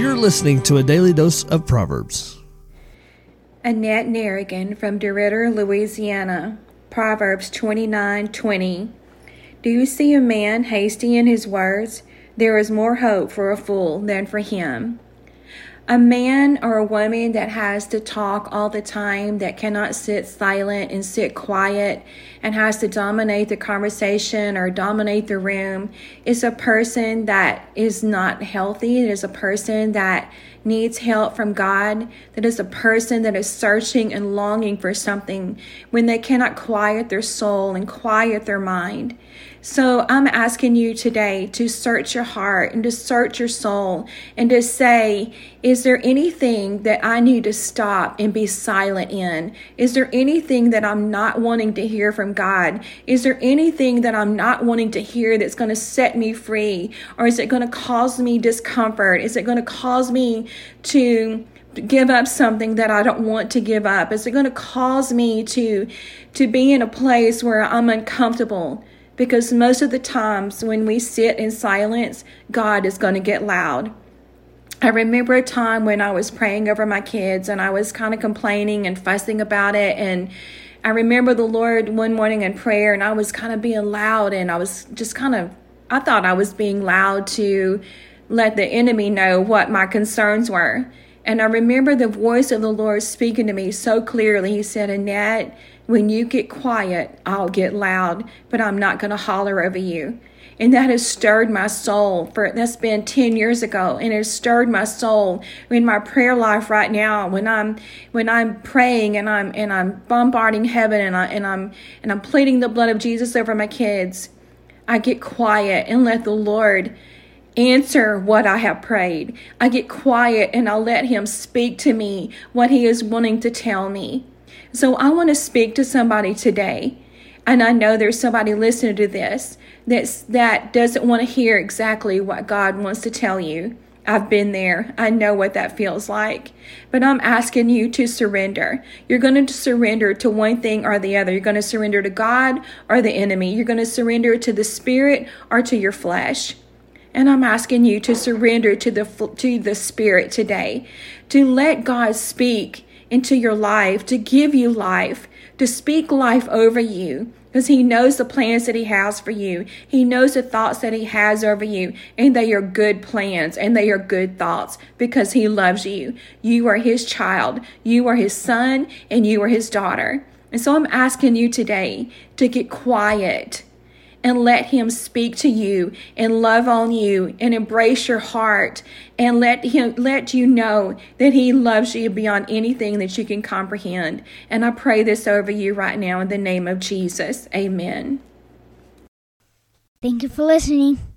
You're listening to a daily dose of Proverbs. Annette Narigon from DeRidder, Louisiana. Proverbs 29:20. Do you see a man hasty in his words? There is more hope for a fool than for him. A man or a woman that has to talk all the time, that cannot sit silent and sit quiet and has to dominate the conversation or dominate the room, is a person that is not healthy. It is a person that needs help from God, that is a person that is searching and longing for something when they cannot quiet their soul and quiet their mind. So I'm asking you today to search your heart and to search your soul and to say, is there anything that I need to stop and be silent in? Is there anything that I'm not wanting to hear from God? Is there anything that I'm not wanting to hear that's going to set me free? Or is it going to cause me discomfort? Is it going to cause me to give up something that I don't want to give up? Is it going to cause me to to be in a place where I'm uncomfortable? Because most of the times when we sit in silence, God is going to get loud. I remember a time when I was praying over my kids and I was kind of complaining and fussing about it. And I remember the Lord one morning in prayer and I was kind of being loud and I was just kind of, I thought I was being loud to let the enemy know what my concerns were. And I remember the voice of the Lord speaking to me so clearly. He said, Annette, when you get quiet, I'll get loud, but I'm not going to holler over you. And that has stirred my soul for that's been 10 years ago and it has stirred my soul in my prayer life right now when I'm when I'm praying and I'm and I'm bombarding heaven and I and I'm and I'm pleading the blood of Jesus over my kids. I get quiet and let the Lord answer what I have prayed. I get quiet and I'll let him speak to me what he is wanting to tell me. So I want to speak to somebody today. And I know there's somebody listening to this that's, that doesn't want to hear exactly what God wants to tell you. I've been there. I know what that feels like. But I'm asking you to surrender. You're going to surrender to one thing or the other. You're going to surrender to God or the enemy. You're going to surrender to the spirit or to your flesh. And I'm asking you to surrender to the to the spirit today. To let God speak into your life, to give you life, to speak life over you. Because he knows the plans that he has for you. He knows the thoughts that he has over you. And they are good plans and they are good thoughts because he loves you. You are his child. You are his son and you are his daughter. And so I'm asking you today to get quiet and let him speak to you and love on you and embrace your heart and let him let you know that he loves you beyond anything that you can comprehend. And I pray this over you right now in the name of Jesus. Amen. Thank you for listening.